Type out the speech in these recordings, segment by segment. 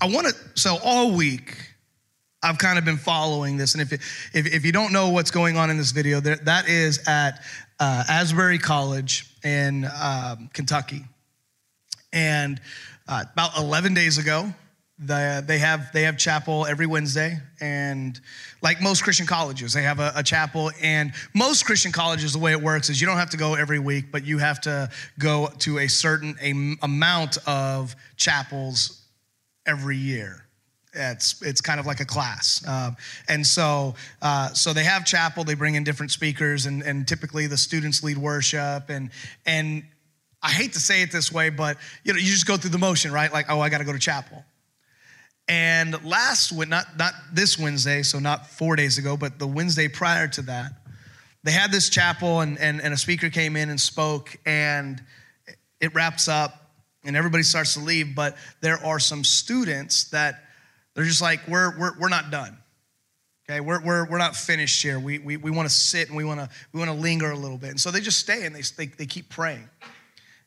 I want to, so all week, I've kind of been following this. And if, if, if you don't know what's going on in this video, that, that is at uh, Asbury College in um, Kentucky. And uh, about 11 days ago, the, they have they have chapel every Wednesday, and like most Christian colleges, they have a, a, chapel. And most Christian colleges, the way it works is you don't have to go every week, but you have to go to a certain a, amount of chapels every year. It's it's kind of like a class, uh, and so uh, so they have chapel. They bring in different speakers, and and typically the students lead worship, and and I hate to say it this way, but you know you just go through the motion, right? Like oh, I got to go to chapel and last, not, not this Wednesday, so not four days ago, but the Wednesday prior to that, they had this chapel and, and, and a speaker came in and spoke, and it wraps up and everybody starts to leave. But there are some students that they're just like, we're, we're, we're not done. Okay, we're, we're, we're not finished here. We, we, we want to sit and we want to we want to linger a little bit. And so they just stay and they, they, they keep praying.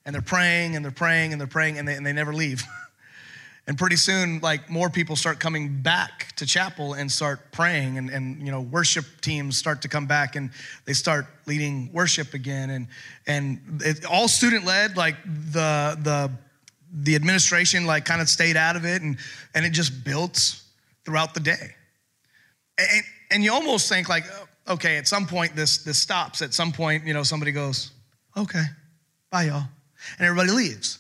And they're praying and they're praying and they're praying and they, and they never leave. And pretty soon, like more people start coming back to chapel and start praying, and, and you know, worship teams start to come back and they start leading worship again. And and it, all student led, like the the the administration like kind of stayed out of it and and it just built throughout the day. And, and you almost think like, oh, okay, at some point this this stops. At some point, you know, somebody goes, okay, bye y'all, and everybody leaves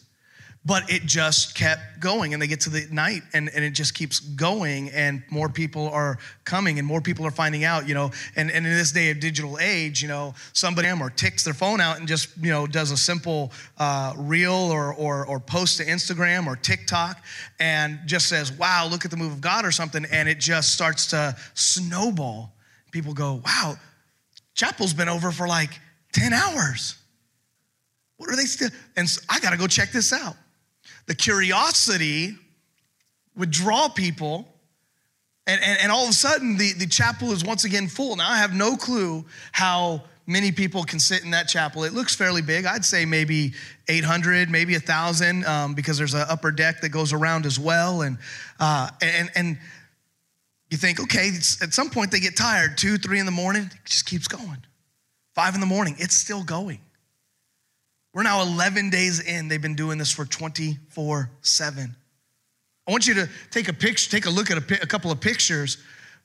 but it just kept going and they get to the night and, and it just keeps going and more people are coming and more people are finding out you know and, and in this day of digital age you know somebody or ticks their phone out and just you know does a simple uh, reel or, or, or post to instagram or tiktok and just says wow look at the move of god or something and it just starts to snowball. People go wow chapel's been over for like 10 hours. What are they still and so i gotta go check this out the curiosity would draw people. And, and, and, all of a sudden, the, the chapel is once again full. Now, I have no clue how many people can sit in that chapel. It looks fairly big. I'd say maybe 800, maybe 1,000, um, because there's an upper deck that goes around as well. And, uh, and, and you think, okay, at some point they get tired. Two, three in the morning, it just keeps going. Five in the morning, it's still going. We're now 11 days in. They've been doing this for 24 7. I want you to take a picture, take a look at a, a, couple of pictures.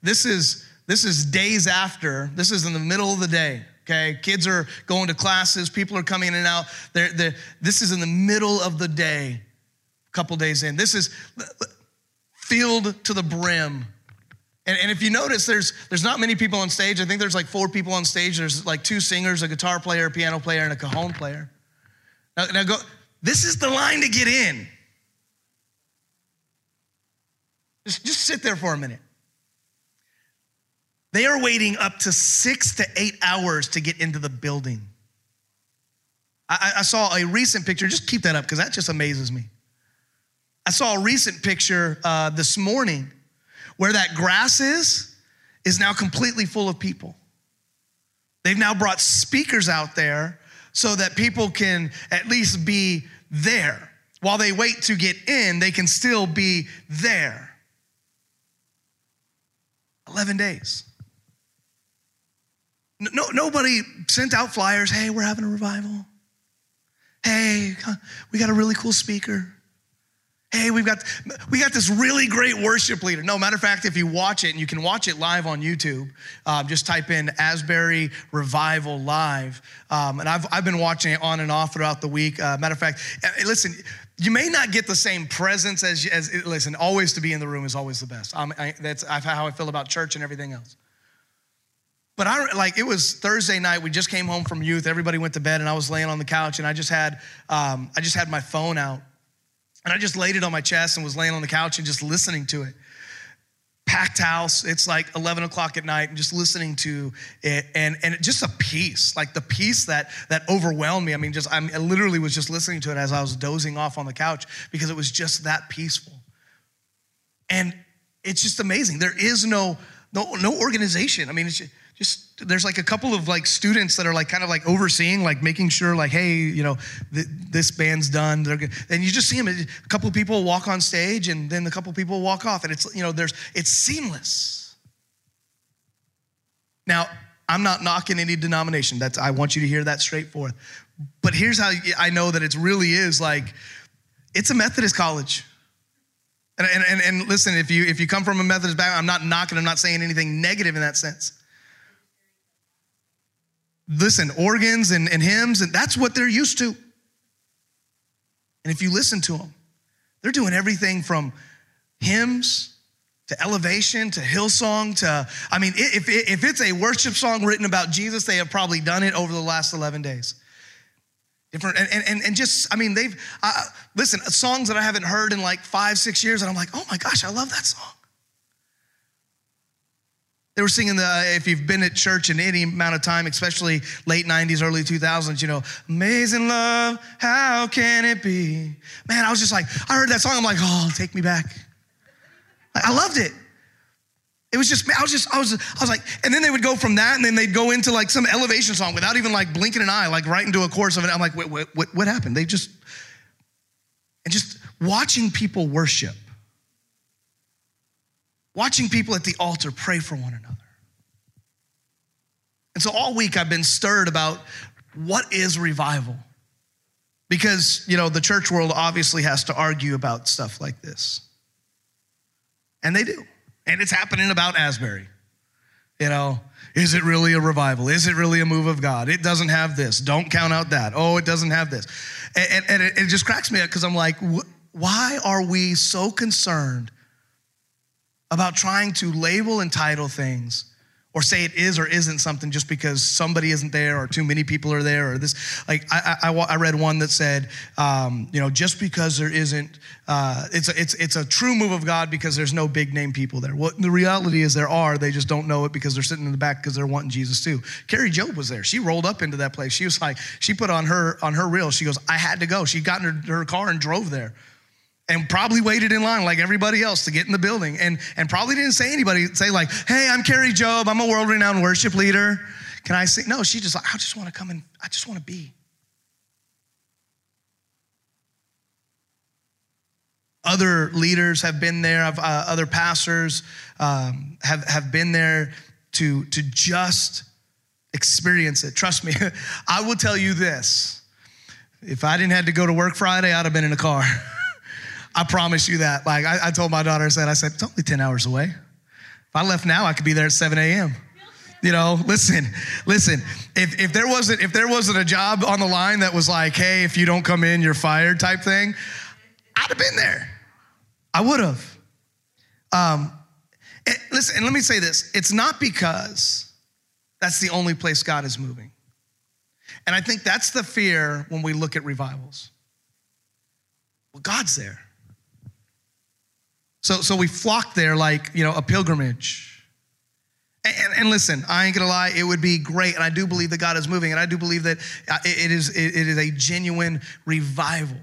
This is this is days after. This is in the middle of the day. Okay, kids are going to classes. People are coming in and out. They're, they're, this is in the middle of the day. A couple days in. This is filled to the brim. And, and if you notice, there's there's not many people on stage. I think there's like four people on stage. There's like two singers, a guitar player, a piano player, and a cajon player. Now, now go, this is the line to get in. Just, just sit there for a minute. They are waiting up to six to eight hours to get into the building. I, I saw a recent picture, just keep that up because that just amazes me. I saw a recent picture uh, this morning where that grass is, is now completely full of people. They've now brought speakers out there so that people can at least be there. While they wait to get in, they can still be there. 11 days. No, nobody sent out flyers. Hey, we're having a revival. Hey, we got a really cool speaker. Hey, we've got we got this really great worship leader. No, matter of fact, if you watch it, and you can watch it live on YouTube, um, just type in Asbury Revival Live. Um, and I've, I've been watching it on and off throughout the week. Uh, matter of fact, uh, listen, you may not get the same presence as, as listen, always to be in the room is always the best. I, that's how I feel about church and everything else. But I like it was Thursday night. We just came home from youth. Everybody went to bed, and I was laying on the couch, and I just had um, I just had my phone out, and I just laid it on my chest and was laying on the couch and just listening to it. Packed house, it's like 11 o'clock at night, and just listening to it, and, and just a peace, like the peace that, that overwhelmed me. I mean, just I'm, I literally was just listening to it as I was dozing off on the couch because it was just that peaceful. And it's just amazing. There is no, no, no organization. I mean, it's just there's like a couple of like students that are like kind of like overseeing, like making sure, like, hey, you know, th- this band's done. They're good. And you just see them. A couple of people walk on stage, and then a couple people walk off, and it's you know, there's it's seamless. Now, I'm not knocking any denomination. That's I want you to hear that straight forth. But here's how I know that it really is like it's a Methodist college. And, and, and, listen, if you if you come from a Methodist background, I'm not knocking, I'm not saying anything negative in that sense. Listen, organs and, and hymns, and that's what they're used to. And if you listen to them, they're doing everything from hymns to elevation to hillsong to, I mean, if, if it's a worship song written about Jesus, they have probably done it over the last 11 days. Different, and, and, and just, I mean, they've, uh, listen, songs that I haven't heard in like five, six years, and I'm like, oh my gosh, I love that song. They were singing the, uh, if you've been at church in any amount of time, especially late 90s, early 2000s, you know, amazing love, how can it be? Man, I was just like, I heard that song, I'm like, oh, take me back. I loved it. It was just, I was just, I was, I was like, and then they would go from that, and then they'd go into like some elevation song without even like blinking an eye, like right into a chorus of it. I'm like, wait, what, what happened? They just, and just watching people worship, watching people at the altar pray for one another. And so all week I've been stirred about what is revival. Because, you know, the church world obviously has to argue about stuff like this. And they do. And it's happening about Asbury. You know, is it really a revival? Is it really a move of God? It doesn't have this. Don't count out that. Oh, it doesn't have this. And, and, and it, it, just cracks me up because I'm like, why are we so concerned about trying to label and title things or say it is or isn't something just because somebody isn't there or too many people are there or this. Like i, I, I read one that said um, you know just because there isn't uh, it's, a, it's, it's a true move of god because there's no big name people there. Well the reality is there are. They just don't know it because they're sitting in the back because they're wanting jesus too. Kari Jobe was there. She rolled up into that place. She was like she put on her on her reel. She goes i had to go. She got in her, her car and drove there and probably waited in line like everybody else to get in the building. And, and probably didn't say anybody say like hey i'm Kari Jobe. I'm a world-renowned worship leader. Can i sing? No she just like i just want to come and i just want to be. Other leaders have been there. Uh, other pastors um, have, have been there to, to just experience it. Trust me i will tell you this. If i didn't have to go to work friday i'd have been in a car I promise you that. Like I, I told my daughter, I said, I said, it's only 10 hours away. If I left now, I could be there at 7 a.m. You know, listen, listen. If, if there wasn't if there wasn't a job on the line that was like, hey, if you don't come in, you're fired type thing, I'd have been there. I would have. Um, it, listen, and let me say this: it's not because that's the only place God is moving, and I think that's the fear when we look at revivals. Well, God's there. So, so we flock there like, you know, a pilgrimage. And, and, listen, I ain't gonna lie, it would be great. And I do believe that God is moving. And I do believe that uh, it is, it is a genuine revival.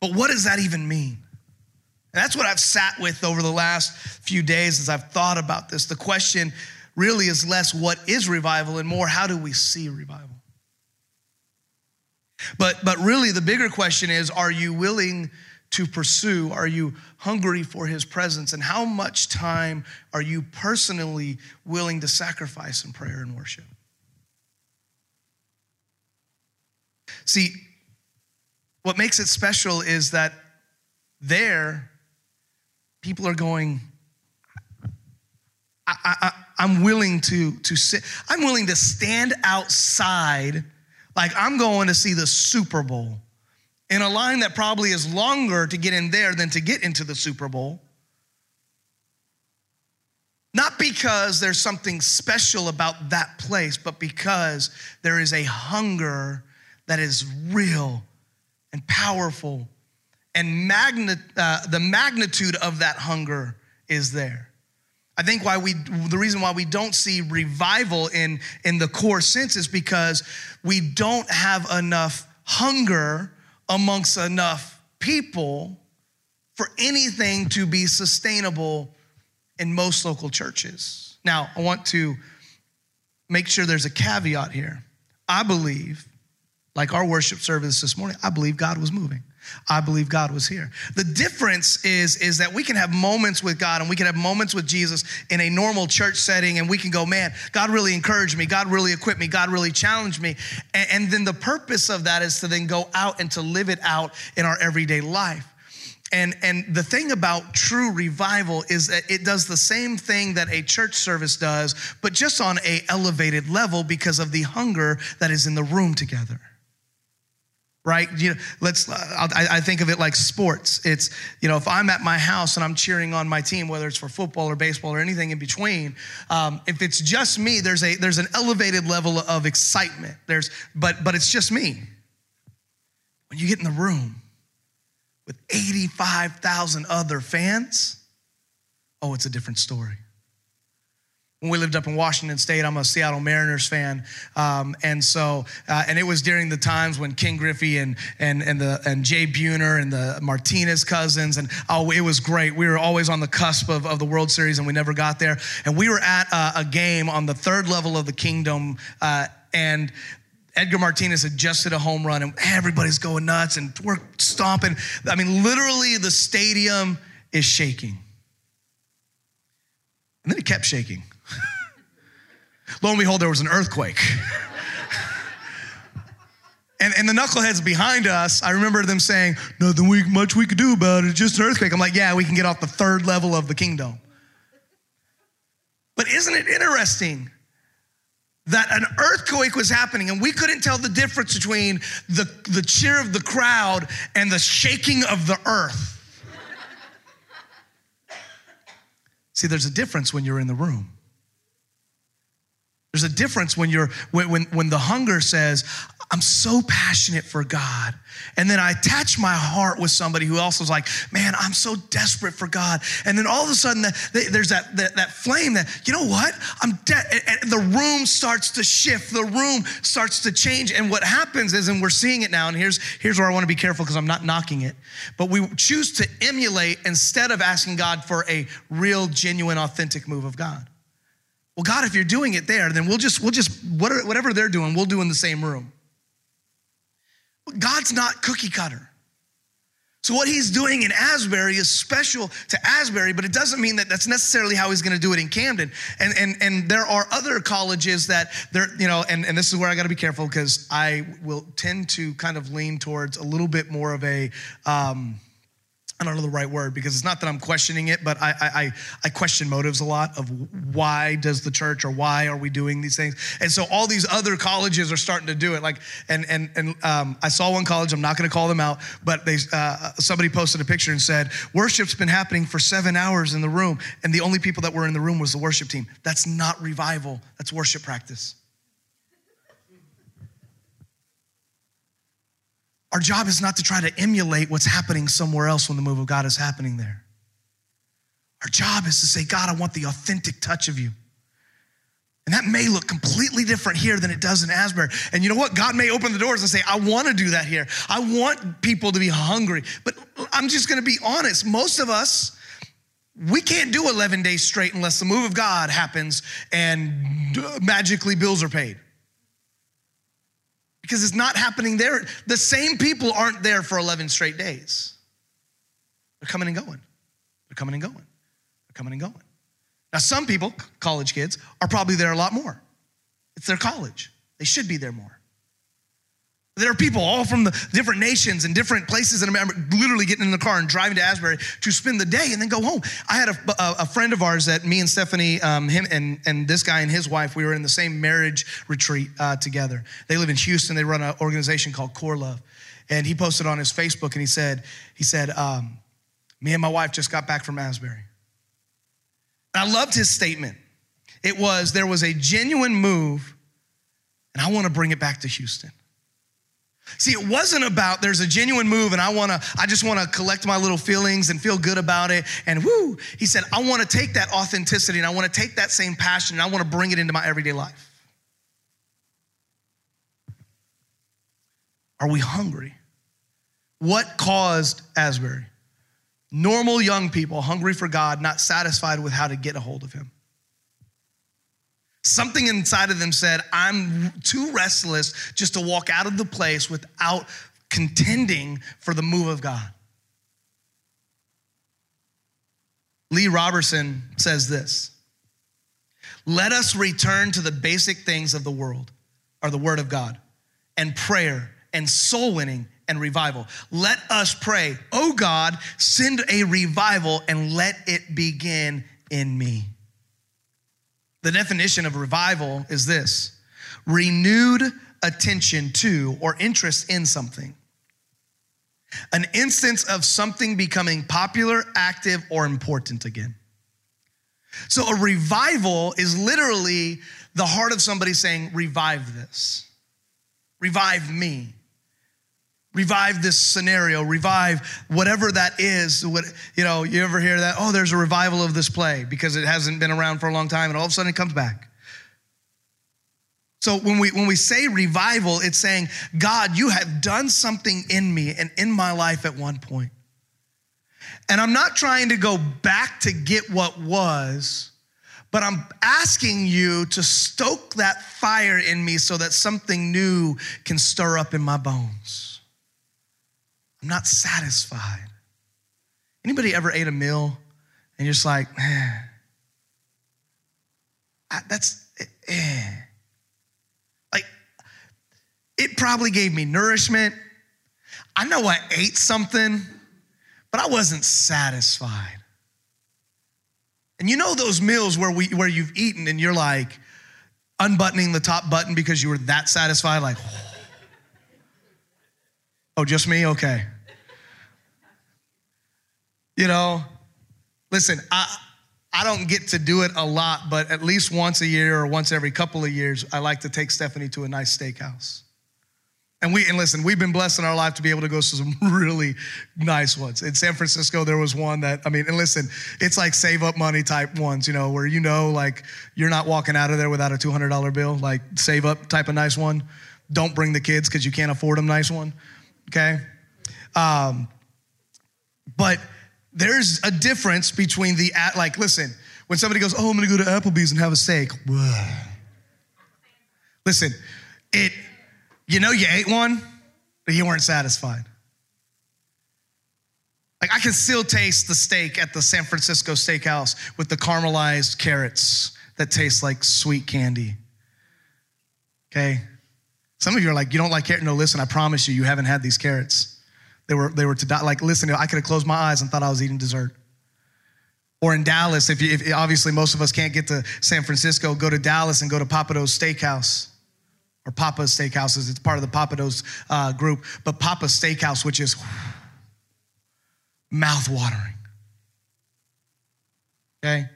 But what does that even mean? And that's what I've sat with over the last few days as I've thought about this. The question really is less what is revival and more how do we see revival? But, but really, the bigger question is are you willing to pursue? Are you hungry for his presence? And how much time are you personally willing to sacrifice in prayer and worship? See, what makes it special is that there, people are going, I, am willing to, to sit, I'm willing to stand outside like I'm going to see the Super Bowl in a line that probably is longer to get in there than to get into the Super Bowl. Not because there's something special about that place, but because there is a hunger that is real and powerful. And magnet, uh, the magnitude of that hunger is there. I think why we the reason why we don't see revival in in the core sense is because we don't have enough hunger amongst enough people for anything to be sustainable in most local churches. Now, I want to make sure there's a caveat here. I believe, like our worship service this morning, I believe God was moving. I believe God was here. The difference is, is that we can have moments with God and we can have moments with Jesus in a normal church setting and we can go, man, God really encouraged me. God really equipped me. God really challenged me. And, and then the purpose of that is to then go out and to live it out in our everyday life. And, and the thing about true revival is that it does the same thing that a church service does, but just on a elevated level because of the hunger that is in the room together right? You know, let's. I, I, think of it like sports. It's you know, if I'm at my house and I'm cheering on my team, whether it's for football or baseball or anything in between, um, if it's just me, there's a there's an elevated level of excitement. There's but but it's just me. When you get in the room with 85,000 other fans, oh, it's a different story when we lived up in Washington State, I'm a Seattle Mariners fan, um, and so uh, and it was during the times when Ken Griffey and and and the and Jay Buhner and the Martinez cousins, and oh, it was great. We were always on the cusp of, of the World Series, and we never got there. And we were at a, a game on the third level of the Kingdome, uh, and Edgar Martinez had just hit a home run, and everybody's going nuts, and we're stomping. I mean, literally, the stadium is shaking. And then it kept shaking. Lo and behold, there was an earthquake. And, and the knuckleheads behind us, I remember them saying, Nothing we, much we could do about it, just an earthquake. I'm like, Yeah, we can get off the third level of the Kingdome. But isn't it interesting that an earthquake was happening and we couldn't tell the difference between the, the cheer of the crowd and the shaking of the earth? See, there's a difference when you're in the room. There's a difference when you're when, when, when the hunger says, I'm so passionate for God. And then I attach my heart with somebody who also is like, man, I'm so desperate for God. And then all of a sudden, the, there's that, that, that, flame that, you know what? I'm dead. And the room starts to shift, the room starts to change. And what happens is, and we're seeing it now, and here's, here's where I want to be careful because I'm not knocking it, but we choose to emulate instead of asking God for a real, genuine, authentic move of God. Well, God, if you're doing it there, then we'll just, we'll just, whatever they're doing, we'll do in the same room. God's not cookie cutter. So, what he's doing in Asbury is special to Asbury, but it doesn't mean that that's necessarily how he's going to do it in Camden. And, and, and there are other colleges that they're, you know, and, and this is where I got to be careful because I will tend to kind of lean towards a little bit more of a, um, I don't know the right word because it's not that I'm questioning it, but I, I, I question motives a lot of why does the church or why are we doing these things? And so all these other colleges are starting to do it. Like, and and and um, I saw one college. I'm not going to call them out, but they uh, somebody posted a picture and said worship's been happening for seven hours in the room, and the only people that were in the room was the worship team. That's not revival. That's worship practice. Our job is not to try to emulate what's happening somewhere else when the move of God is happening there. Our job is to say, God, I want the authentic touch of you. And that may look completely different here than it does in Asbury. And you know what? God may open the doors and say, I want to do that here. I want people to be hungry. But I'm just going to be honest. Most of us, we can't do 11 days straight unless the move of God happens and magically bills are paid because it's not happening there. The same people aren't there for 11 straight days. They're coming and going. They're coming and going. They're coming and going. Now, some people, college kids, are probably there a lot more. It's their college. They should be there more. There are people all from the different nations and different places in America literally getting in the car and driving to Asbury to spend the day and then go home. I had a, a, a friend of ours that me and Stephanie, um, him and, and this guy and his wife, we were in the same marriage retreat uh, together. They live in Houston. They run an organization called Core Love. And he posted on his Facebook and he said, he said, um, me and my wife just got back from Asbury. And I loved his statement. It was, there was a genuine move and I want to bring it back to Houston. See, it wasn't about there's a genuine move and I want to, I just want to collect my little feelings and feel good about it. And whoo, he said, I want to take that authenticity and I want to take that same passion and I want to bring it into my everyday life. Are we hungry? What caused Asbury? Normal young people hungry for God, not satisfied with how to get a hold of Him. Something inside of them said, I'm too restless just to walk out of the place without contending for the move of God. Lee Robertson says this Let us return to the basic things of the world, or the Word of God, and prayer, and soul winning, and revival. Let us pray, oh God, send a revival and let it begin in me. The definition of revival is this renewed attention to or interest in something. An instance of something becoming popular, active, or important again. So a revival is literally the heart of somebody saying, Revive this, revive me revive this scenario revive whatever that is what you know you ever hear that oh there's a revival of this play because it hasn't been around for a long time and all of a sudden it comes back. So when we when we say revival it's saying god you have done something in me and in my life at one point. And i'm not trying to go back to get what was but i'm asking you to stoke that fire in me so that something new can stir up in my bones I'm not satisfied. Anybody ever ate a meal and you're just like, man, that's, eh. like, it probably gave me nourishment. I know I ate something, but I wasn't satisfied. And you know those meals where we where you've eaten and you're like unbuttoning the top button because you were that satisfied, like, oh. Oh, just me? Okay. You know, listen, I, I don't get to do it a lot, but at least once a year or once every couple of years, I like to take Stephanie to a nice steakhouse. And we and listen, we've been blessed in our life to be able to go to some really nice ones. In San Francisco, there was one that I mean, and listen, it's like save up money type ones, you know, where you know like you're not walking out of there without a two hundred dollar bill, like save up type of nice one. Don't bring the kids because you can't afford them nice one okay? Um, but there's a difference between the, at, like, listen, when somebody goes, oh, I'm gonna go to Applebee's and have a steak. Listen, it, you know, you ate one, but you weren't satisfied. Like, I can still taste the steak at the San Francisco steakhouse with the caramelized carrots that taste like sweet candy. Okay? Some of you are like, you don't like carrots. No, listen, I promise you, you haven't had these carrots. They were, they were to die. Like, listen, I could have closed my eyes and thought I was eating dessert. Or in Dallas, if, you, if obviously most of us can't get to San Francisco, go to Dallas and go to Papado's Steakhouse or Pappas Steakhouses. It's part of the Papado's uh, group. But Pappas Steakhouse, which is mouth watering. Okay?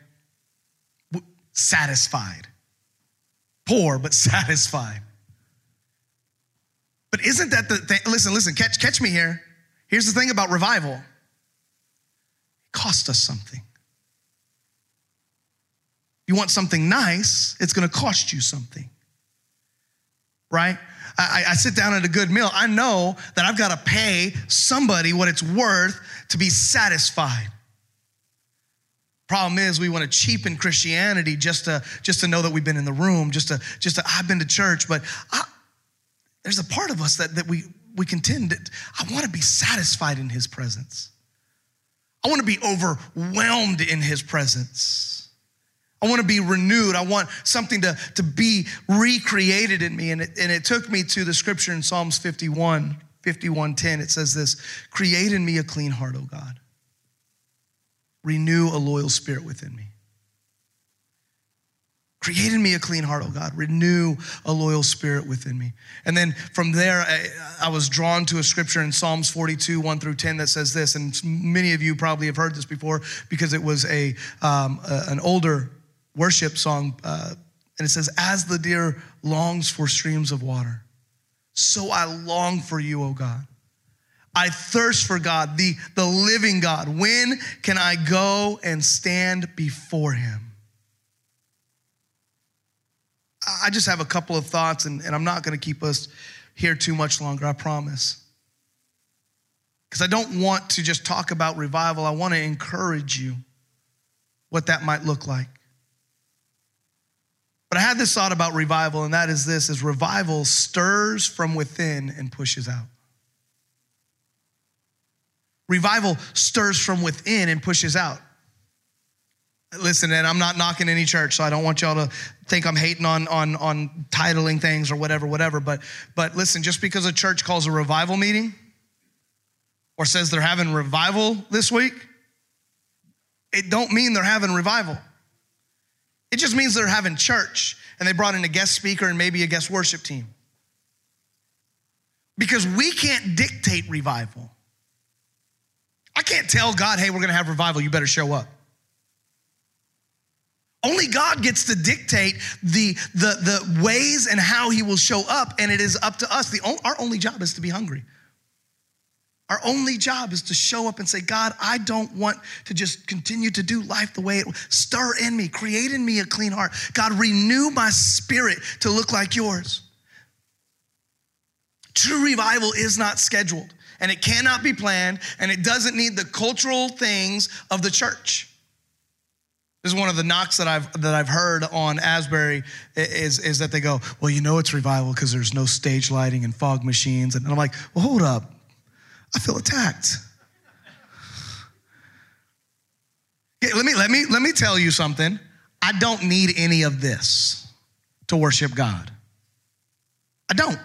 Satisfied. Poor, but satisfied. But isn't that the thing? Listen, listen, catch, catch me here. Here's the thing about revival it costs us something. You want something nice, it's gonna cost you something, right? I, I, sit down at a good meal, I know that I've gotta pay somebody what it's worth to be satisfied. Problem is, we want to cheapen Christianity just to just to know that we've been in the room, just to just to I've been to church, but I, there's a part of us that, that we, we contend that I want to be satisfied in his presence. I want to be overwhelmed in his presence. I want to be renewed. I want something to, to be recreated in me. And it, and it took me to the scripture in Psalms 51, 51:10. It says this: create in me a clean heart, O God. Renew a loyal spirit within me. Create in me a clean heart, oh God. Renew a loyal spirit within me. And then from there, I, I, was drawn to a scripture in Psalms 42, 1 through 10 that says this. And many of you probably have heard this before because it was a, um, a an older worship song. Uh, and it says, As the deer longs for streams of water, so I long for you, oh God. I thirst for God, the, the living God. When can I go and stand before him? I just have a couple of thoughts, and, and I'm not going to keep us here too much longer, I promise. Because I don't want to just talk about revival, I want to encourage you what that might look like. But I had this thought about revival, and that is this is revival stirs from within and pushes out. Revival stirs from within and pushes out. Listen, and I'm not knocking any church, so I don't want y'all to think I'm hating on, on, on titling things or whatever, whatever. But, but listen, just because a church calls a revival meeting or says they're having revival this week, it don't mean they're having revival. It just means they're having church and they brought in a guest speaker and maybe a guest worship team. Because we can't dictate revival. I can't tell God, hey, we're gonna have revival, you better show up. Only God gets to dictate the, the, the ways and how he will show up, and it is up to us. The, our only job is to be hungry. Our only job is to show up and say, God, I don't want to just continue to do life the way it stir in me, create in me a clean heart. God, renew my spirit to look like yours. True revival is not scheduled and it cannot be planned and it doesn't need the cultural things of the church. This is one of the knocks that I've that I've heard on Asbury is, is that they go, well, you know it's revival because there's no stage lighting and fog machines. And I'm like, well, hold up. I feel attacked. let me let me let me tell you something. I don't need any of this to worship God. I don't.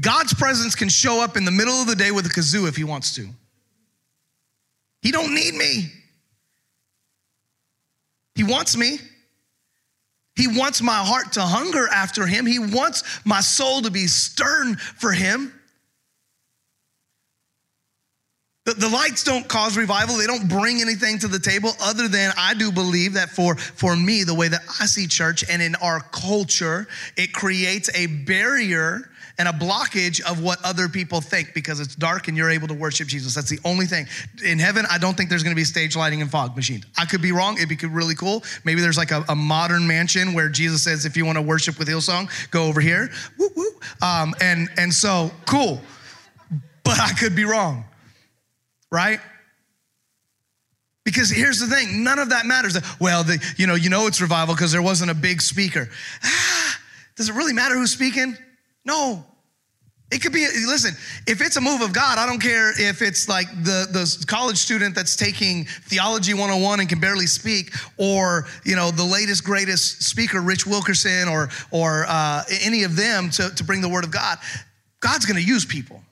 God's presence can show up in the middle of the day with a kazoo if he wants to. He don't need me. He wants me. He wants my heart to hunger after him. He wants my soul to be stern for him. The, the, lights don't cause revival. They don't bring anything to the table other than I do believe that for, for me, the way that I see church and in our culture, it creates a barrier and a blockage of what other people think because it's dark and you're able to worship Jesus. That's the only thing. In heaven, I don't think there's gonna be stage lighting and fog machines. I could be wrong. It'd be really cool. Maybe there's like a, a modern mansion where Jesus says, if you wanna worship with Hillsong, go over here. Woo, woo. Um, and, and so, cool. But I could be wrong, right? Because here's the thing, none of that matters. Well, the, you know, you know it's revival because there wasn't a big speaker. Ah, does it really matter who's speaking? No. It could be, listen, if it's a move of God, I don't care if it's like the, the college student that's taking theology 101 and can barely speak, or, you know, the latest, greatest speaker, Rich Wilkerson, or, or uh, any of them to, to bring the word of God. God's gonna use people.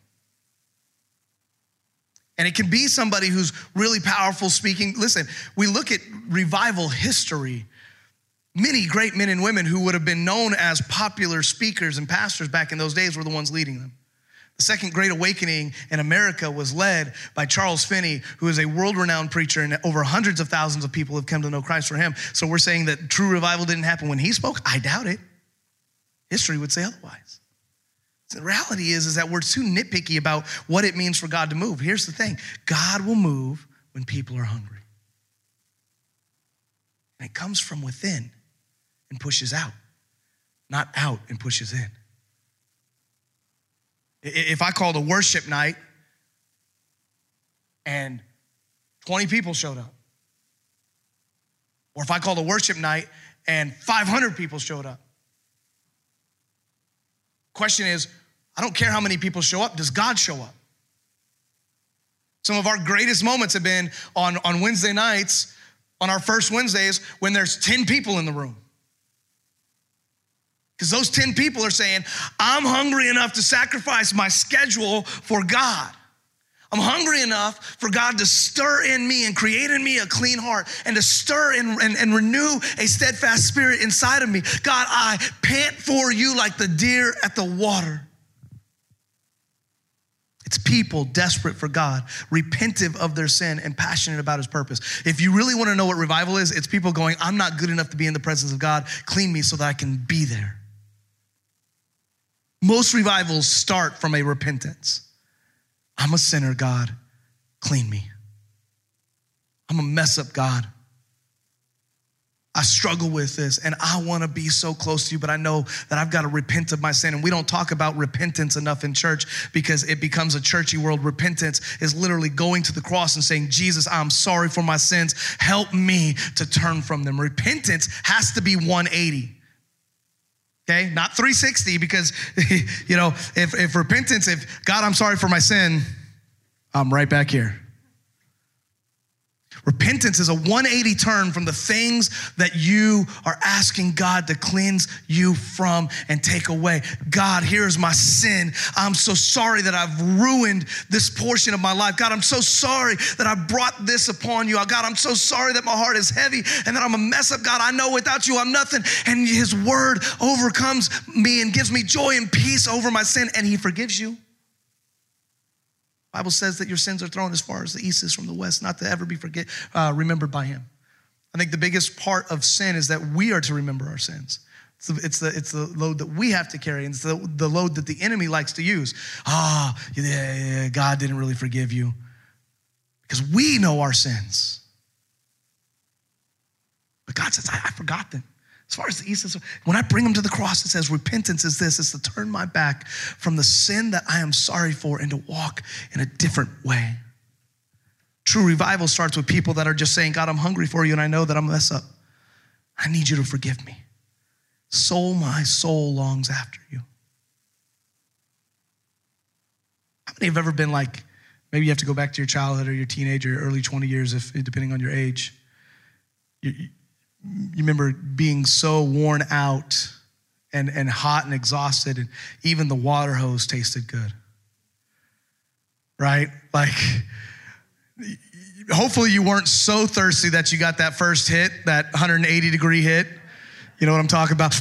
And it can be somebody who's really powerful speaking. Listen, we look at revival history Many great men and women who would have been known as popular speakers and pastors back in those days were the ones leading them. The second great awakening in America was led by Charles Finney, who is a world renowned preacher, and over hundreds of thousands of people have come to know Christ for him. So we're saying that true revival didn't happen when he spoke? I doubt it. History would say otherwise. The reality is, is that we're too nitpicky about what it means for God to move. Here's the thing God will move when people are hungry, and it comes from within and pushes out, not out and pushes in. If I called a worship night and 20 people showed up, or if I called a worship night and 500 people showed up, question is, I don't care how many people show up, does God show up? Some of our greatest moments have been on, on Wednesday nights, on our first Wednesdays, when there's 10 people in the room. Because those 10 people are saying, I'm hungry enough to sacrifice my schedule for God. I'm hungry enough for God to stir in me and create in me a clean heart and to stir and, and, and, renew a steadfast spirit inside of me. God, I pant for you like the deer at the water. It's people desperate for God, repentive of their sin, and passionate about his purpose. If you really want to know what revival is, it's people going, I'm not good enough to be in the presence of God. Clean me so that I can be there. Most revivals start from a repentance. I'm a sinner, God. Clean me. I'm a mess up, God. I struggle with this and I want to be so close to you, but I know that I've got to repent of my sin. And we don't talk about repentance enough in church because it becomes a churchy world. Repentance is literally going to the cross and saying, Jesus, I'm sorry for my sins. Help me to turn from them. Repentance has to be 180. Okay, not 360 because, you know, if, if repentance, if God, I'm sorry for my sin, I'm right back here. Repentance is a 180 turn from the things that you are asking God to cleanse you from and take away. God, here's my sin. I'm so sorry that I've ruined this portion of my life. God, I'm so sorry that I brought this upon you. God, I'm so sorry that my heart is heavy and that I'm a mess up. God, I know without you I'm nothing. And his word overcomes me and gives me joy and peace over my sin, and he forgives you. Bible says that your sins are thrown as far as the east is from the west, not to ever be forget, uh, remembered by him. I think the biggest part of sin is that we are to remember our sins. It's the, it's the, it's the load that we have to carry, and it's the, the load that the enemy likes to use. Ah, oh, yeah, yeah, God didn't really forgive you. Because we know our sins. But God says, I, I forgot them. As far as the east is, when I bring them to the cross, it says repentance is this: is to turn my back from the sin that I am sorry for and to walk in a different way. True revival starts with people that are just saying, God, I'm hungry for you, and I know that I'm a mess up. I need you to forgive me. Soul, my soul longs after you. How many have ever been like, maybe you have to go back to your childhood or your teenager, your early 20 years, if depending on your age. You remember being so worn out and, and hot and exhausted, and even the water hose tasted good. Right? Like, hopefully, you weren't so thirsty that you got that first hit, that 180 degree hit. You know what I'm talking about?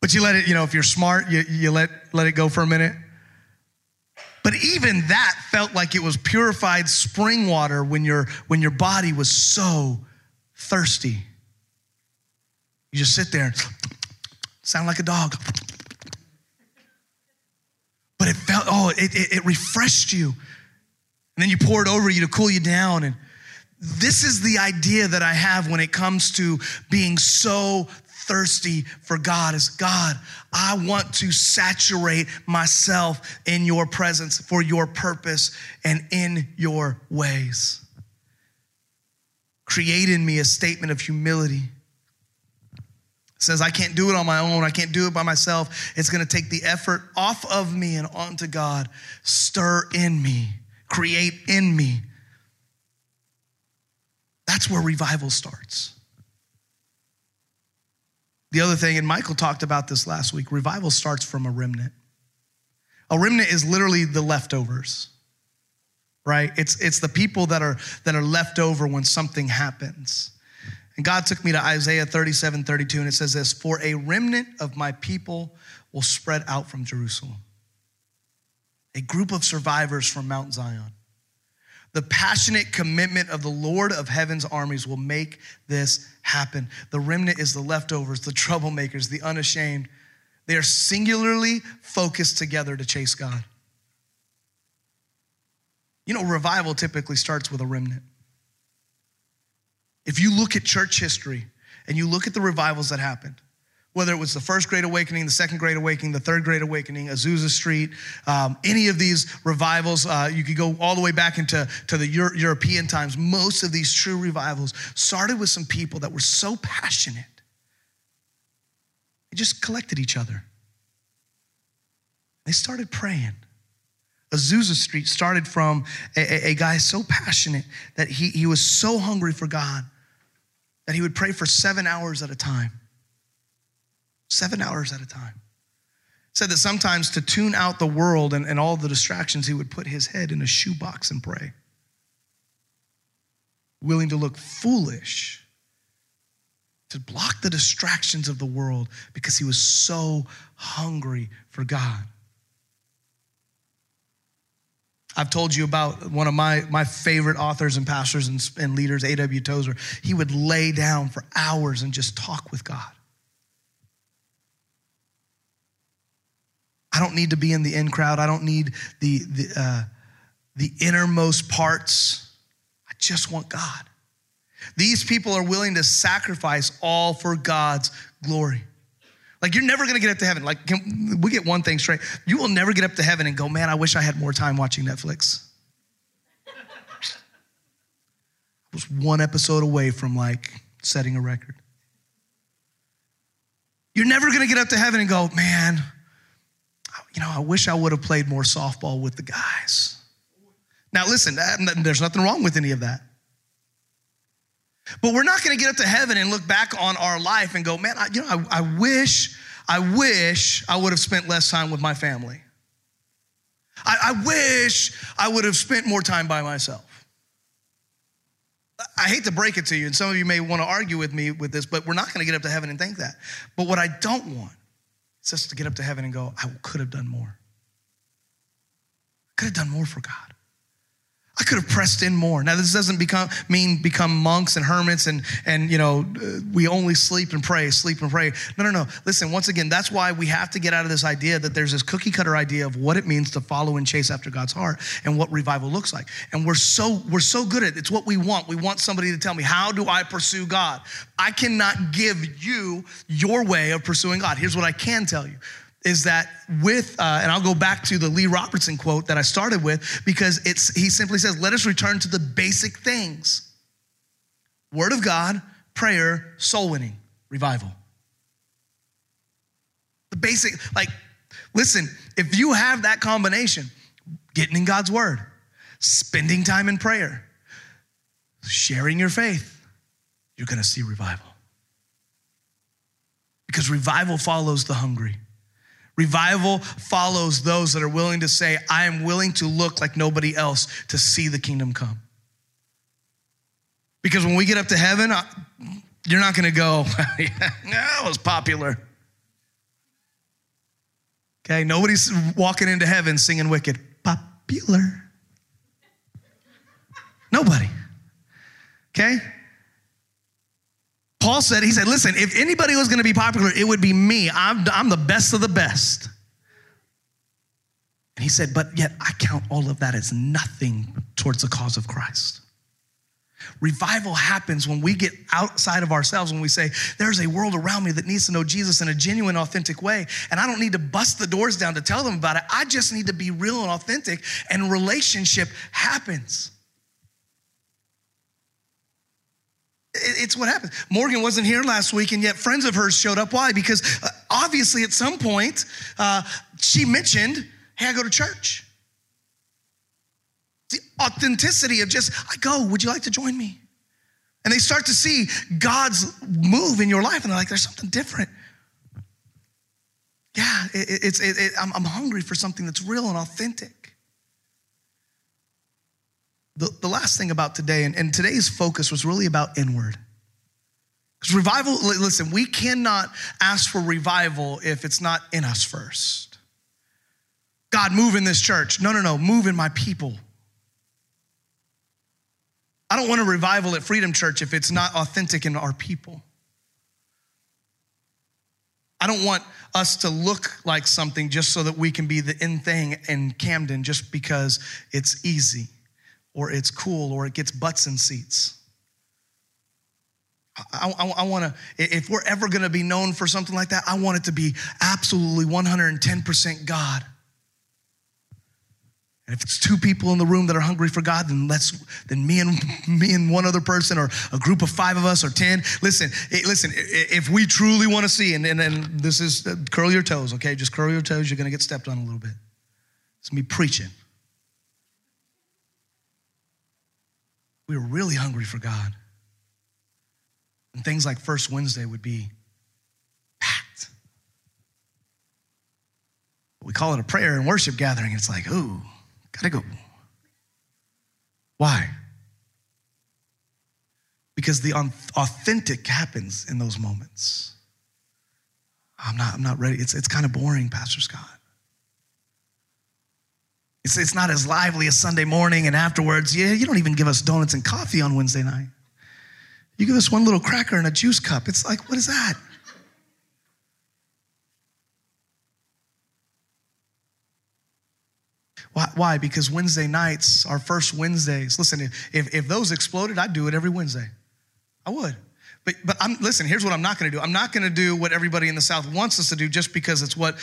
but you let it, you know, if you're smart, you, you let, let it go for a minute. But even that felt like it was purified spring water when your, when your body was so thirsty. You just sit there, sound like a dog. But it felt, oh, it, it, it refreshed you. And then you pour it over you to cool you down. And this is the idea that I have when it comes to being so thirsty for God is God, I want to saturate myself in your presence for your purpose and in your ways. Create in me a statement of humility. It says, I can't do it on my own. I can't do it by myself. It's going to take the effort off of me and onto God. Stir in me, create in me. That's where revival starts. The other thing, and Michael talked about this last week revival starts from a remnant. A remnant is literally the leftovers, right? It's, it's the people that are, that are left over when something happens. And God took me to Isaiah 37 32, and it says this For a remnant of my people will spread out from Jerusalem, a group of survivors from Mount Zion. The passionate commitment of the Lord of heaven's armies will make this happen. The remnant is the leftovers, the troublemakers, the unashamed. They are singularly focused together to chase God. You know, revival typically starts with a remnant. If you look at church history and you look at the revivals that happened, whether it was the first Great Awakening, the second Great Awakening, the third Great Awakening, Azusa Street, um, any of these revivals, uh, you could go all the way back into to the Euro- European times. Most of these true revivals started with some people that were so passionate, they just collected each other. They started praying. Azusa Street started from a, a, a guy so passionate that he, he was so hungry for God that he would pray for seven hours at a time seven hours at a time. Said that sometimes to tune out the world and, and all the distractions, he would put his head in a shoebox and pray. Willing to look foolish, to block the distractions of the world because he was so hungry for God. I've told you about one of my, my favorite authors and pastors and, and leaders, A.W. Tozer. He would lay down for hours and just talk with God. I don't need to be in the in crowd. I don't need the, the, uh, the innermost parts. I just want God. These people are willing to sacrifice all for God's glory. Like, you're never gonna get up to heaven. Like, can, we get one thing straight. You will never get up to heaven and go, man, I wish I had more time watching Netflix. Was one episode away from like setting a record. You're never gonna get up to heaven and go, man, you know, I wish I would have played more softball with the guys. Now, listen, there's nothing wrong with any of that. But we're not going to get up to heaven and look back on our life and go, man, I, you know, I, I wish, I wish I would have spent less time with my family. I, I wish I would have spent more time by myself. I hate to break it to you, and some of you may want to argue with me with this, but we're not going to get up to heaven and think that. But what I don't want is just to get up to heaven and go, I could have done more. I could have done more for God. I could have pressed in more. Now, this doesn't become, mean become monks and hermits and, and, you know, uh, we only sleep and pray, sleep and pray. No, no, no. Listen, once again, that's why we have to get out of this idea that there's this cookie cutter idea of what it means to follow and chase after God's heart and what revival looks like. And we're so, we're so good at it. It's what we want. We want somebody to tell me, how do I pursue God? I cannot give you your way of pursuing God. Here's what I can tell you is that with, uh, and I'll go back to the Lee Roberson quote that I started with because it's, he simply says, let us return to the basic things Word of God, prayer, soul winning, revival. The basic, like, listen, if you have that combination, getting in God's Word, spending time in prayer, sharing your faith, you're gonna see revival. Because revival follows the hungry. Revival follows those that are willing to say, I am willing to look like nobody else to see the kingdom come. Because when we get up to heaven, you're not going to go, that was popular. Okay, nobody's walking into heaven singing wicked. Popular. Nobody. Okay? Paul said, he said, listen, if anybody was going to be popular, it would be me. I'm, I'm the best of the best. And he said, but yet I count all of that as nothing towards the cause of Christ. Revival happens when we get outside of ourselves, when we say, There's a world around me that needs to know Jesus in a genuine, authentic way. And I don't need to bust the doors down to tell them about it. I just need to be real and authentic, and relationship happens. It's what happens. Morgan wasn't here last week, and yet friends of hers showed up. Why? Because uh, obviously, at some point, uh, she mentioned, Hey, I go to church. The authenticity of just, I go, would you like to join me? And they start to see God's move in your life, and they're like, There's something different. Yeah, it, it's, it, it, I'm, I'm hungry for something that's real and authentic. The, the last thing about today, and, and today's focus was really about inward. Because revival, listen, we cannot ask for revival if it's not in us first. God, move in this church. No, no, no, move in my people. I don't want a revival at Freedom Church if it's not authentic in our people. I don't want us to look like something just so that we can be the in thing in Camden just because it's easy or it's cool or it gets butts in seats. I, I, I want to, if we're ever going to be known for something like that, I want it to be absolutely 110% God. And if it's two people in the room that are hungry for God, then let's then me and me and one other person, or a group of five of us, or ten. Listen, listen. If we truly want to see, and, and, and this is uh, curl your toes, okay? Just curl your toes. You're going to get stepped on a little bit. It's me preaching. We were really hungry for God. And things like First Wednesday would be packed. We call it a prayer and worship gathering. It's like, ooh, gotta go. Why? Because the authentic happens in those moments. I'm not, I'm not ready. It's, it's kind of boring, Pastor Scott. It's, it's not as lively as Sunday morning and afterwards. Yeah, you don't even give us donuts and coffee on Wednesday night. You give us one little cracker and a juice cup. It's like, what is that? Why? Why? Because Wednesday nights, our first Wednesdays, listen, if, if those exploded, I'd do it every Wednesday. I would. But, but I'm, listen, here's what I'm not gonna do. I'm not gonna do what everybody in the South wants us to do just because it's what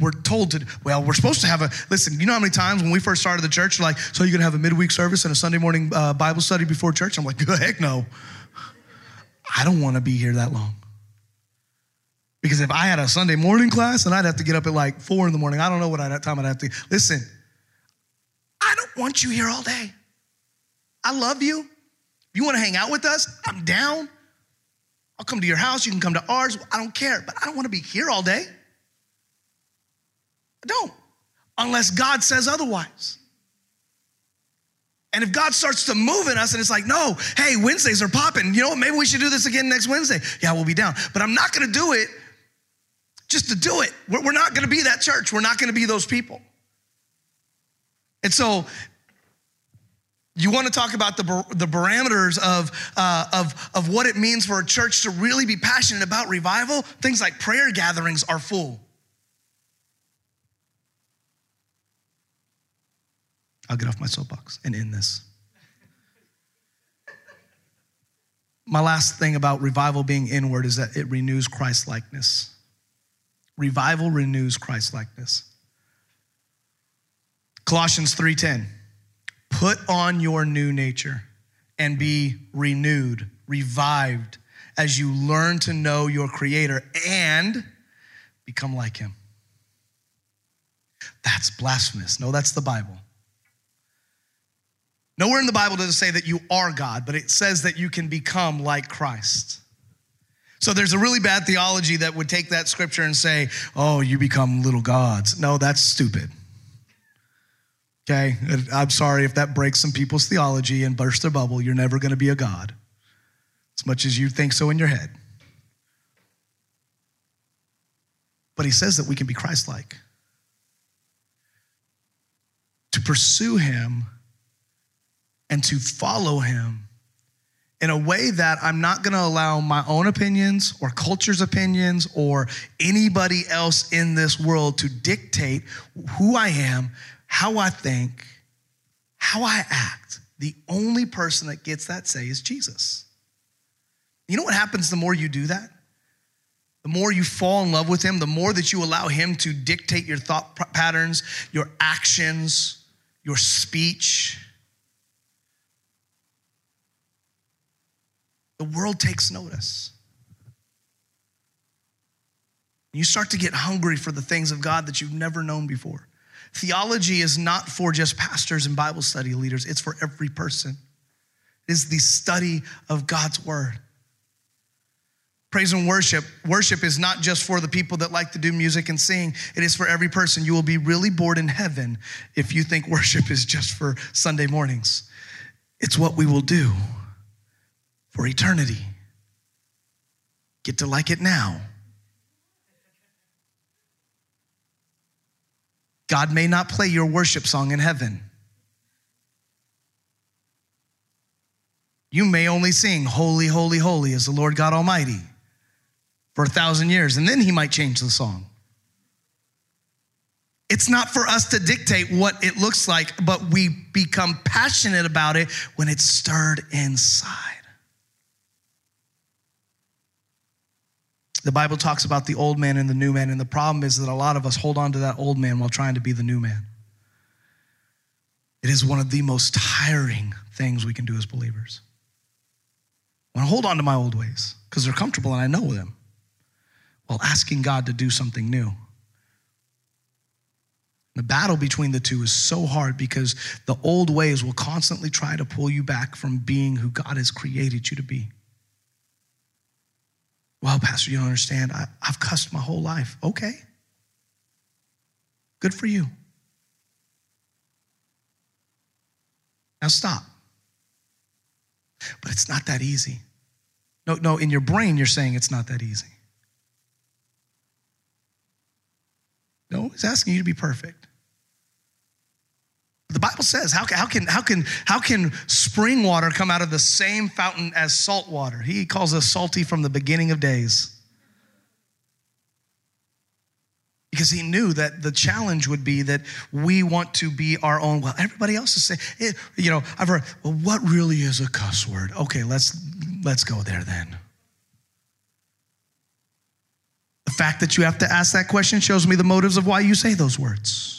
we're told to do. Well, we're supposed to have a, listen, you know how many times when we first started the church, like, so you're gonna have a midweek service and a Sunday morning uh, Bible study before church? I'm like, heck no. I don't wanna be here that long. Because if I had a Sunday morning class and I'd have to get up at like four in the morning, I don't know what I'd, time I'd have to. Listen, I don't want you here all day. I love you. You want to hang out with us, I'm down. I'll come to your house. You can come to ours. I don't care, but I don't want to be here all day. I don't, unless God says otherwise. And if God starts to move in us and it's like, no, hey, Wednesdays are popping. You know what? Maybe we should do this again next Wednesday. Yeah, we'll be down. But I'm not going to do it just to do it. We're not going to be that church. We're not going to be those people. And so, you want to talk about the, the parameters of, uh, of, of what it means for a church to really be passionate about revival? Things like prayer gatherings are full. I'll get off my soapbox and end this. My last thing about revival being inward is that it renews Christ likeness. Revival renews Christ likeness. Colossians 3:10 Put on your new nature and be renewed, revived as you learn to know your creator and become like him. That's blasphemous. No, that's the Bible. Nowhere in the Bible does it say that you are God, but it says that you can become like Christ. So there's a really bad theology that would take that scripture and say, oh, you become little gods. No, that's stupid. Okay? I'm sorry if that breaks some people's theology and bursts their bubble. You're never going to be a God, as much as you think so in your head. But he says that we can be Christ like. To pursue him and to follow him in a way that I'm not going to allow my own opinions or culture's opinions or anybody else in this world to dictate who I am, how I think, how I act. The only person that gets that say is Jesus. You know what happens the more you do that? The more you fall in love with him, the more that you allow him to dictate your thought patterns, your actions, your speech the world takes notice. You start to get hungry for the things of God that you've never known before. Theology is not for just pastors and Bible study leaders, it's for every person. It is the study of God's word. Praise and worship. Worship is not just for the people that like to do music and sing, it is for every person. You will be really bored in heaven if you think worship is just for Sunday mornings. It's what we will do for eternity. Get to like it now. God may not play your worship song in heaven. You may only sing, Holy, Holy, Holy is the Lord God Almighty for a thousand years, and then He might change the song. It's not for us to dictate what it looks like, but we become passionate about it when it's stirred inside. The Bible talks about the old man and the new man, and the problem is that a lot of us hold on to that old man while trying to be the new man. It is one of the most tiring things we can do as believers. I want to hold on to my old ways because they're comfortable and I know them while asking God to do something new. The battle between the two is so hard because the old ways will constantly try to pull you back from being who God has created you to be. Well, Pastor, you don't understand. I, I've cussed my whole life. Okay. Good for you. Now stop. But it's not that easy. No, no, in your brain, you're saying it's not that easy. No, he's asking you to be perfect. The Bible says, how can, how, can, how, can, how can spring water come out of the same fountain as salt water? He calls us salty from the beginning of days. Because he knew that the challenge would be that we want to be our own. Well, everybody else is saying, eh, you know, I've heard, well, what really is a cuss word? Okay, let's let's go there then. The fact that you have to ask that question shows me the motives of why you say those words.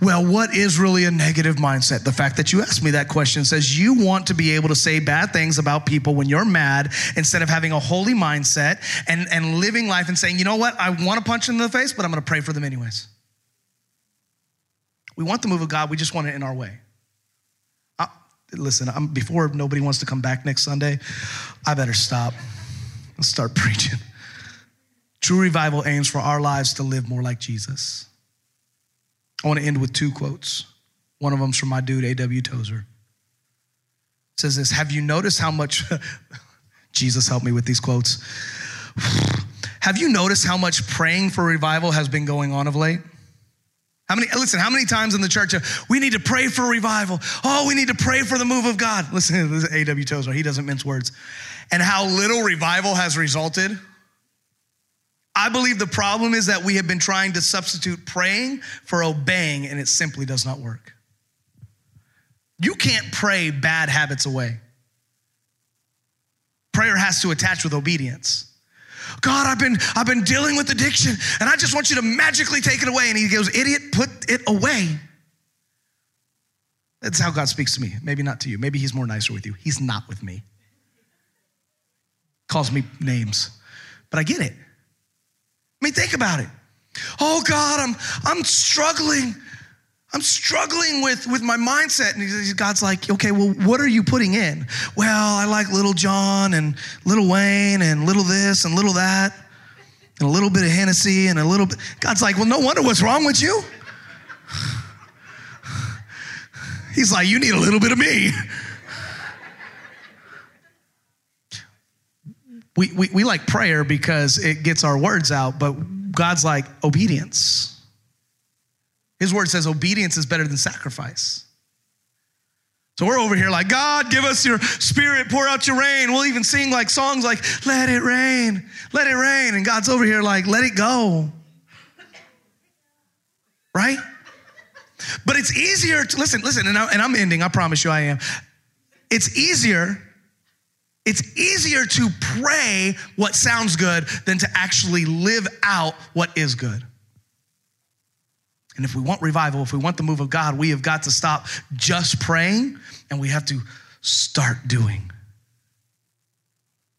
Well, what is really a negative mindset? The fact that you asked me that question says you want to be able to say bad things about people when you're mad instead of having a holy mindset and, and living life and saying, you know what, I want to punch them in the face, but I'm going to pray for them anyways. We want the move of God, we just want it in our way. I, listen, I'm, before nobody wants to come back next Sunday, I better stop and start preaching. True revival aims for our lives to live more like Jesus. I want to end with two quotes. One of them's from my dude, A.W. Tozer. It says this Have you noticed how much, Jesus help me with these quotes. Have you noticed how much praying for revival has been going on of late? How many, listen, how many times in the church, we need to pray for revival. Oh, we need to pray for the move of God. Listen, this is A.W. Tozer, he doesn't mince words. And how little revival has resulted. I believe the problem is that we have been trying to substitute praying for obeying, and it simply does not work. You can't pray bad habits away. Prayer has to attach with obedience. God, I've been, I've been dealing with addiction and I just want you to magically take it away. And he goes, Idiot, put it away. That's how God speaks to me. Maybe not to you. Maybe he's more nicer with you. He's not with me. Calls me names. But I get it. Mean, think about it. Oh God, I'm I'm struggling. I'm struggling with, with my mindset. And God's like, okay, well, what are you putting in? Well, I like Little John and Little Wayne and little this and little that and a little bit of Hennessy and a little bit. God's like, well, no wonder what's wrong with you. He's like, you need a little bit of me. We, we, we like prayer because it gets our words out, but God's like obedience. His word says obedience is better than sacrifice. So we're over here like, God, give us your spirit, pour out your rain. We'll even sing like songs like, let it rain, let it rain. And God's over here like, let it go. Right? But it's easier to, listen, listen, and, I, and I'm ending, I promise you I am. It's easier it's easier to pray what sounds good than to actually live out what is good. And if we want revival, if we want the move of God, we have got to stop just praying and we have to start doing.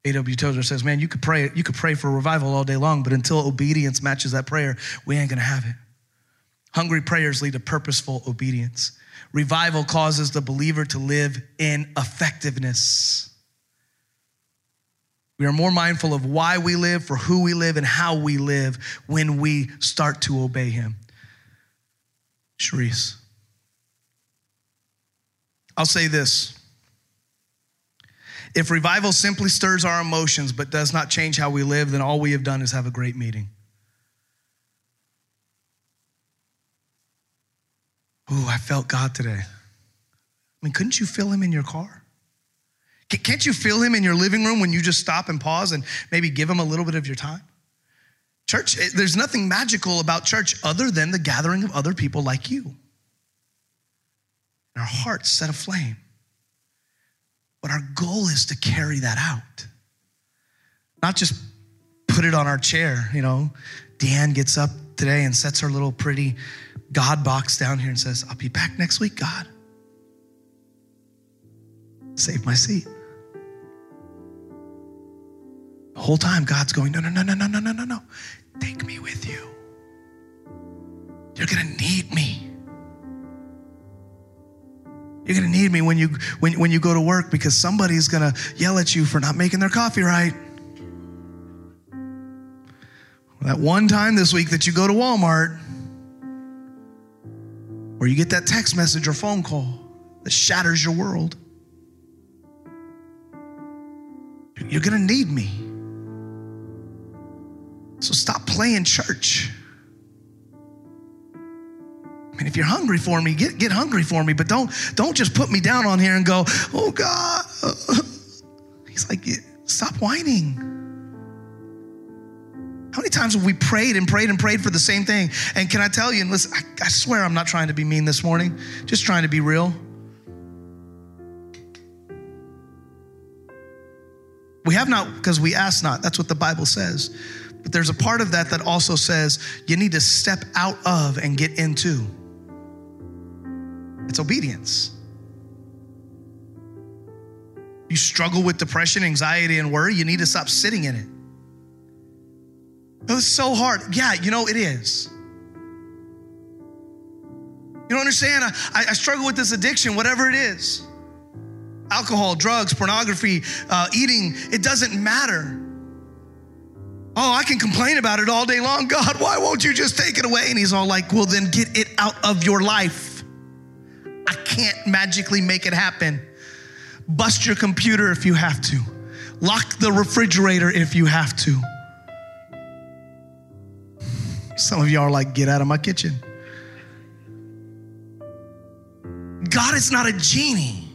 A.W. Tozer says, Man, you could pray, you could pray for revival all day long, but until obedience matches that prayer, we ain't gonna have it. Hungry prayers lead to purposeful obedience. Revival causes the believer to live in effectiveness. We are more mindful of why we live, for who we live, and how we live when we start to obey Him. Sharice, I'll say this. If revival simply stirs our emotions but does not change how we live, then all we have done is have a great meeting. Ooh, I felt God today. I mean, couldn't you feel him in your car? Can't you feel him in your living room when you just stop and pause and maybe give him a little bit of your time? Church, eh, there's nothing magical about church other than the gathering of other people like you. And our hearts set aflame. But our goal is to carry that out, not just put it on our chair. You know, Deanne gets up today and sets her little pretty God box down here and says, I'll be back next week, God. Save my seat. The whole time, God's going, no, no, no, no, no, no, no, no, no. Take me with you. You're going to need me. You're going to need me when you, when, when you go to work because somebody's going to yell at you for not making their coffee right. That one time this week that you go to Walmart or you get that text message or phone call that shatters your world. You're going to need me. So stop playing church. I mean, if you're hungry for me, get, get hungry for me, but don't, don't just put me down on here and go, oh God. He's like, stop whining. How many times have we prayed and prayed and prayed for the same thing? And can I tell you, and listen, I, I swear I'm not trying to be mean this morning, just trying to be real. We have not because we ask not. That's what the Bible says. But there's a part of that that also says you need to step out of and get into. It's obedience. You struggle with depression, anxiety, and worry, you need to stop sitting in it. It's so hard. Yeah, you know, it is. You don't understand? I, I struggle with this addiction, whatever it is alcohol, drugs, pornography, uh, eating, it doesn't matter. Oh, I can complain about it all day long. God, why won't you just take it away? And he's all like, well, then get it out of your life. I can't magically make it happen. Bust your computer if you have to, lock the refrigerator if you have to. Some of y'all are like, get out of my kitchen. God is not a genie.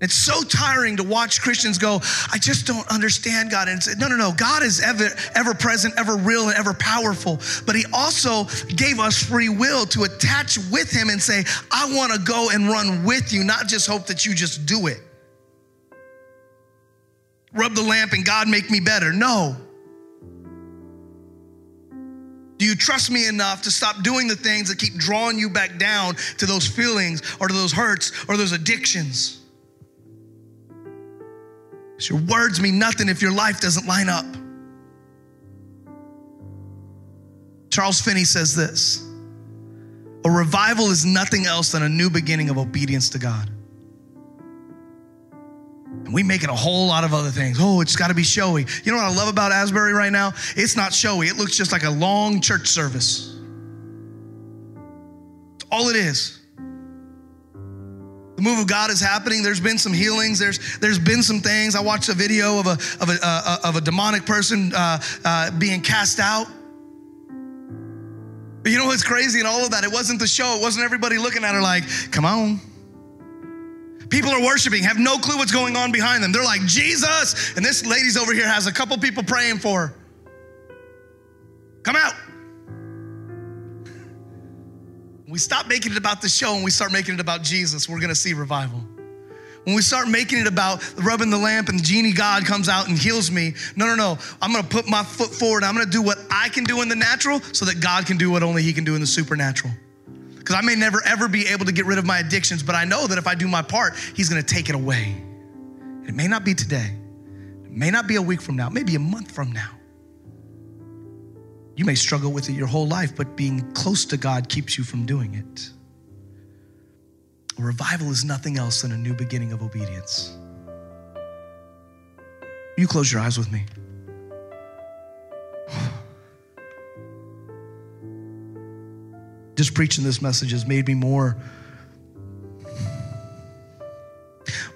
It's so tiring to watch Christians go, I just don't understand God. And say, no, no, no. God is ever, ever present, ever real, and ever powerful. But He also gave us free will to attach with Him and say, I want to go and run with you, not just hope that you just do it. Rub the lamp and God make me better. No. Do you trust me enough to stop doing the things that keep drawing you back down to those feelings or to those hurts or those addictions? Because your words mean nothing if your life doesn't line up. Charles Finney says this A revival is nothing else than a new beginning of obedience to God. And we make it a whole lot of other things. Oh, it's got to be showy. You know what I love about Asbury right now? It's not showy. It looks just like a long church service. All it is. The move of God is happening. There's been some healings. There's there's been some things. I watched a video of a of a uh, of a demonic person uh, uh, being cast out. But you know what's crazy in all of that? It wasn't the show. It wasn't everybody looking at her like, "Come on." People are worshiping, have no clue what's going on behind them. They're like, Jesus. And this lady's over here has a couple people praying for her. Come out. We stop making it about the show and we start making it about Jesus, we're gonna see revival. When we start making it about rubbing the lamp and the genie God comes out and heals me, no, no, no. I'm gonna put my foot forward. I'm gonna do what I can do in the natural so that God can do what only He can do in the supernatural. Because I may never ever be able to get rid of my addictions, but I know that if I do my part, He's gonna take it away. It may not be today, it may not be a week from now, maybe a month from now. You may struggle with it your whole life, but being close to God keeps you from doing it. A revival is nothing else than a new beginning of obedience. You close your eyes with me. just preaching this message has made me more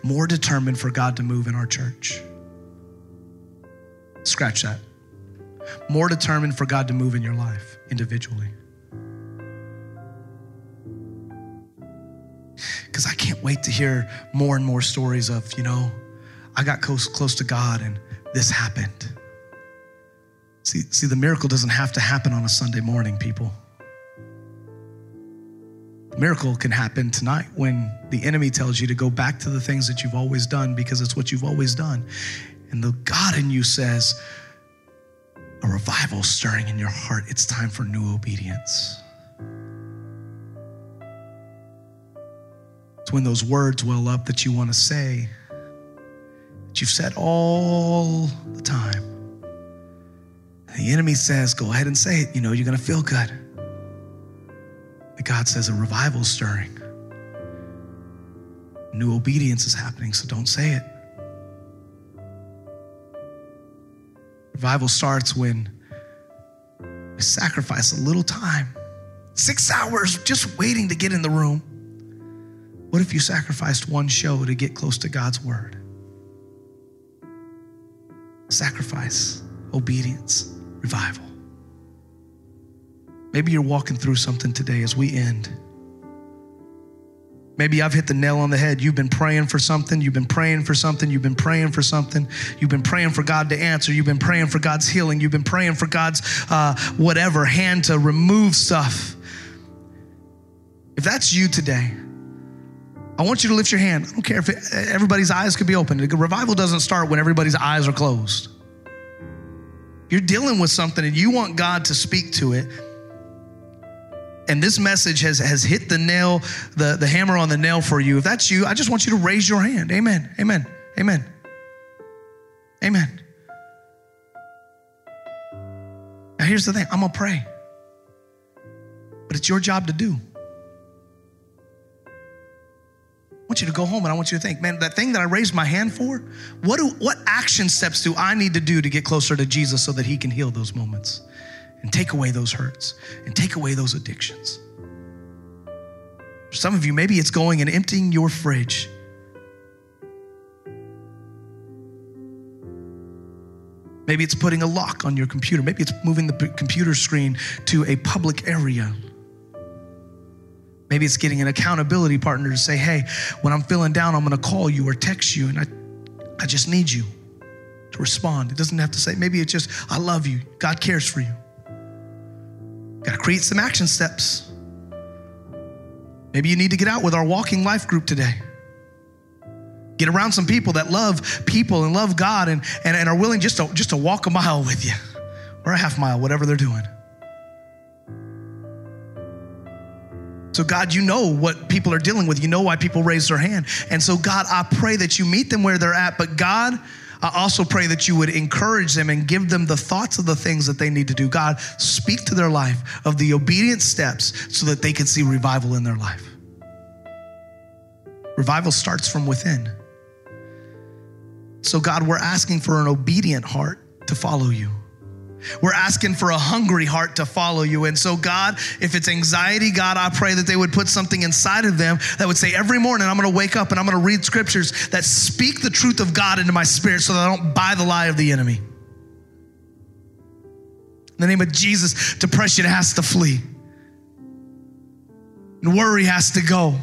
more determined for God to move in our church. Scratch that. More determined for God to move in your life individually. Because I can't wait to hear more and more stories of, you know, I got close, close to God and this happened. See, see, the miracle doesn't have to happen on a Sunday morning, people miracle can happen tonight when the enemy tells you to go back to the things that you've always done because it's what you've always done. And the God in you says, a revival stirring in your heart. It's time for new obedience. It's when those words well up that you want to say, that you've said all the time. The enemy says, Go ahead and say it. You know, you're going to feel good. But God says a revival stirring. New obedience is happening, so don't say it. Revival starts when we sacrifice a little time. Six hours just waiting to get in the room. What if you sacrificed one show to get close to God's word? Sacrifice, obedience, revival. Maybe you're walking through something today as we end. Maybe I've hit the nail on the head. You've been praying for something. You've been praying for something. You've been praying for something. You've been praying for God to answer. You've been praying for God's healing. You've been praying for God's uh, whatever hand to remove stuff. If that's you today, I want you to lift your hand. I don't care if it, everybody's eyes could be open. Revival doesn't start when everybody's eyes are closed. You're dealing with something and you want God to speak to it and this message has, has hit the nail, the, the hammer on the nail for you, if that's you, I just want you to raise your hand. Amen. Amen. Amen. Amen. Now, here's the thing I'm going to pray, but it's your job to do. I want you to go home and I want you to think, man, that thing that I raised my hand for, what, do, what action steps do I need to do to get closer to Jesus so that he can heal those moments and take away those hurts and take away those addictions? For some of you, maybe it's going and emptying your fridge. Maybe it's putting a lock on your computer. Maybe it's moving the computer screen to a public area Maybe it's getting an accountability partner to say, hey, when I'm feeling down, I'm gonna call you or text you, and I, I just need you to respond. It doesn't have to say, maybe it's just, I love you. God cares for you. Gotta create some action steps. Maybe you need to get out with our walking life group today. Get around some people that love people and love God and, and, and are willing just to, just to walk a mile with you or a half mile, whatever they're doing. So, God, you know what people are dealing with. You know why people raise their hand. And so, God, I pray that you meet them where they're at. But, God, I also pray that you would encourage them and give them the thoughts of the things that they need to do. God, speak to their life of the obedient steps so that they can see revival in their life. Revival starts from within. So, God, we're asking for an obedient heart to follow you. We're asking for a hungry heart to follow you. And so, God, if it's anxiety, God, I pray that they would put something inside of them that would say, every morning I'm going to wake up and I'm going to read scriptures that speak the truth of God into my spirit so that I don't buy the lie of the enemy. In the name of Jesus, depression has to flee, and worry has to go.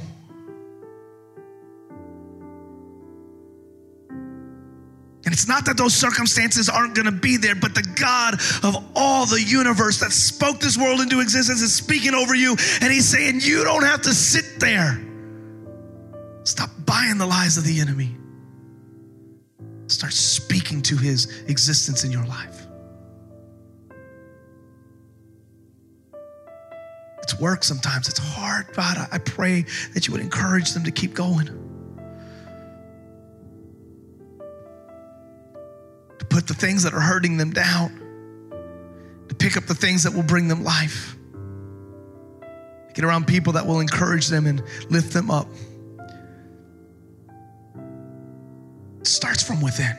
And it's not that those circumstances aren't going to be there, but the God of all the universe that spoke this world into existence is speaking over you. And He's saying, You don't have to sit there. Stop buying the lies of the enemy. Start speaking to His existence in your life. It's work sometimes, it's hard. God, I pray that you would encourage them to keep going. Put the things that are hurting them down, to pick up the things that will bring them life. Get around people that will encourage them and lift them up. It starts from within.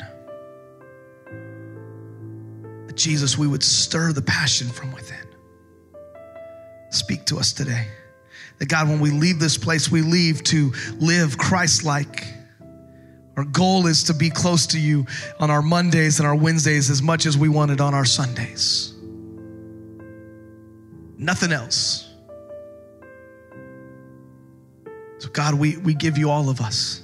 Jesus, we would stir the passion from within. Speak to us today. That God, when we leave this place, we leave to live Christ like our goal is to be close to you on our Mondays and our Wednesdays as much as we want it on our Sundays. Nothing else. So, God, we, we give you all of us.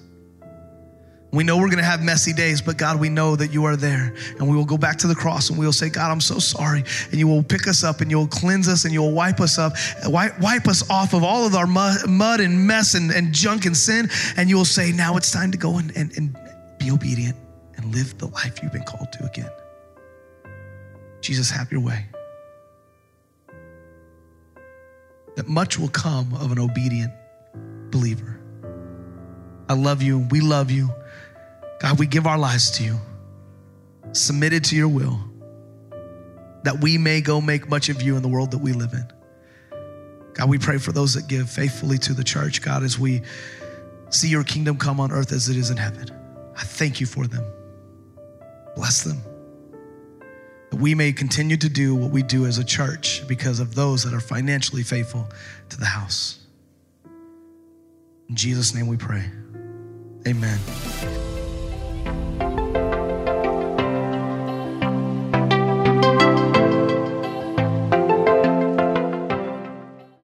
We know we're going to have messy days, but God, we know that you are there. And we will go back to the cross and we will say, God, I'm so sorry. And you will pick us up and you'll cleanse us and you'll wipe us up, wipe, us off of all of our mud, and mess and, and junk and sin. And you will say, now it's time to go and, and, and be obedient and live the life you've been called to again. Jesus, have your way. That much will come of an obedient believer. I love you. We love you. God, we give our lives to you, submitted to your will, that we may go make much of you in the world that we live in. God, we pray for those that give faithfully to the church, God, as we see your kingdom come on earth as it is in heaven. I thank you for them. Bless them. That we may continue to do what we do as a church because of those that are financially faithful to the house. In Jesus' name we pray. Amen. Thank you.